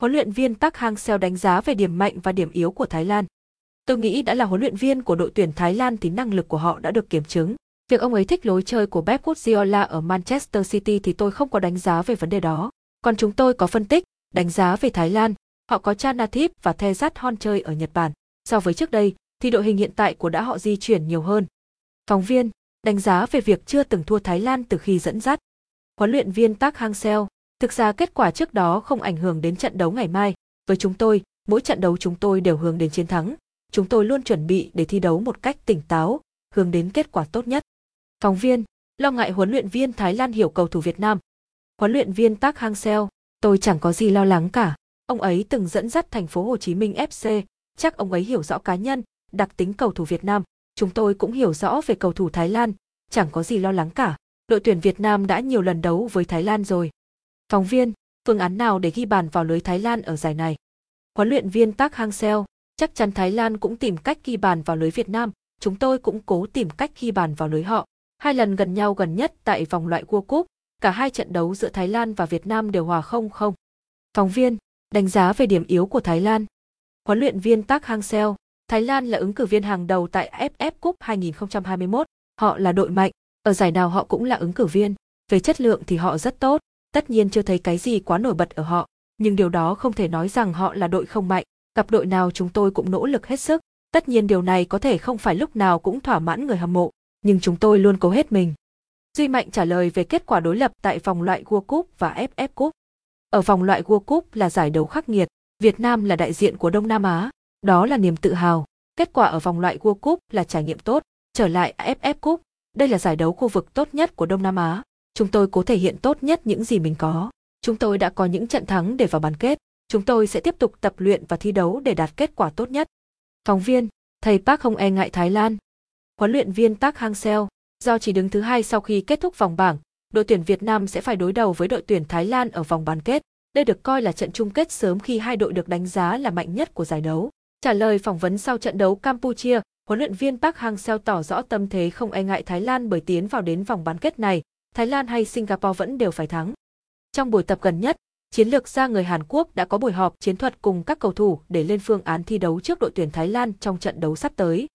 Huấn luyện viên Park Hang-seo đánh giá về điểm mạnh và điểm yếu của Thái Lan. Tôi nghĩ đã là huấn luyện viên của đội tuyển Thái Lan thì năng lực của họ đã được kiểm chứng. Việc ông ấy thích lối chơi của Pep Guardiola ở Manchester City thì tôi không có đánh giá về vấn đề đó. Còn chúng tôi có phân tích, đánh giá về Thái Lan, họ có Chanathip và Thezat Hon chơi ở Nhật Bản. So với trước đây, thì đội hình hiện tại của đã họ di chuyển nhiều hơn. Phóng viên, đánh giá về việc chưa từng thua Thái Lan từ khi dẫn dắt. Huấn luyện viên Park Hang-seo, thực ra kết quả trước đó không ảnh hưởng đến trận đấu ngày mai. Với chúng tôi, mỗi trận đấu chúng tôi đều hướng đến chiến thắng. Chúng tôi luôn chuẩn bị để thi đấu một cách tỉnh táo, hướng đến kết quả tốt nhất. Phóng viên, lo ngại huấn luyện viên Thái Lan hiểu cầu thủ Việt Nam. Huấn luyện viên Park Hang-seo, tôi chẳng có gì lo lắng cả. Ông ấy từng dẫn dắt thành phố Hồ Chí Minh FC, chắc ông ấy hiểu rõ cá nhân, đặc tính cầu thủ Việt Nam. Chúng tôi cũng hiểu rõ về cầu thủ Thái Lan, chẳng có gì lo lắng cả. Đội tuyển Việt Nam đã nhiều lần đấu với Thái Lan rồi. Phóng viên, phương án nào để ghi bàn vào lưới Thái Lan ở giải này? Huấn luyện viên Park Hang-seo, chắc chắn Thái Lan cũng tìm cách ghi bàn vào lưới Việt Nam, chúng tôi cũng cố tìm cách ghi bàn vào lưới họ. Hai lần gần nhau gần nhất tại vòng loại World Cup, cả hai trận đấu giữa Thái Lan và Việt Nam đều hòa 0-0. Phóng viên, đánh giá về điểm yếu của Thái Lan. Huấn luyện viên Park Hang-seo, Thái Lan là ứng cử viên hàng đầu tại AFF Cup 2021. Họ là đội mạnh, ở giải nào họ cũng là ứng cử viên. Về chất lượng thì họ rất tốt, tất nhiên chưa thấy cái gì quá nổi bật ở họ, nhưng điều đó không thể nói rằng họ là đội không mạnh. Gặp đội nào chúng tôi cũng nỗ lực hết sức. Tất nhiên điều này có thể không phải lúc nào cũng thỏa mãn người hâm mộ, nhưng chúng tôi luôn cố hết mình. Duy Mạnh trả lời về kết quả đối lập tại vòng loại World Cup và FF Cup. Ở vòng loại World Cup là giải đấu khắc nghiệt, Việt Nam là đại diện của Đông Nam Á, đó là niềm tự hào. Kết quả ở vòng loại World Cup là trải nghiệm tốt, trở lại FF Cup, đây là giải đấu khu vực tốt nhất của Đông Nam Á. Chúng tôi cố thể hiện tốt nhất những gì mình có. Chúng tôi đã có những trận thắng để vào bán kết. Chúng tôi sẽ tiếp tục tập luyện và thi đấu để đạt kết quả tốt nhất. Phóng viên, thầy Park không e ngại Thái Lan. Huấn luyện viên Park Hang-seo, do chỉ đứng thứ hai sau khi kết thúc vòng bảng, đội tuyển Việt Nam sẽ phải đối đầu với đội tuyển Thái Lan ở vòng bán kết. Đây được coi là trận chung kết sớm khi hai đội được đánh giá là mạnh nhất của giải đấu. Trả lời phỏng vấn sau trận đấu Campuchia, huấn luyện viên Park Hang-seo tỏ rõ tâm thế không e ngại Thái Lan bởi tiến vào đến vòng bán kết này, Thái Lan hay Singapore vẫn đều phải thắng. Trong buổi tập gần nhất, chiến lược gia người Hàn Quốc đã có buổi họp chiến thuật cùng các cầu thủ để lên phương án thi đấu trước đội tuyển Thái Lan trong trận đấu sắp tới.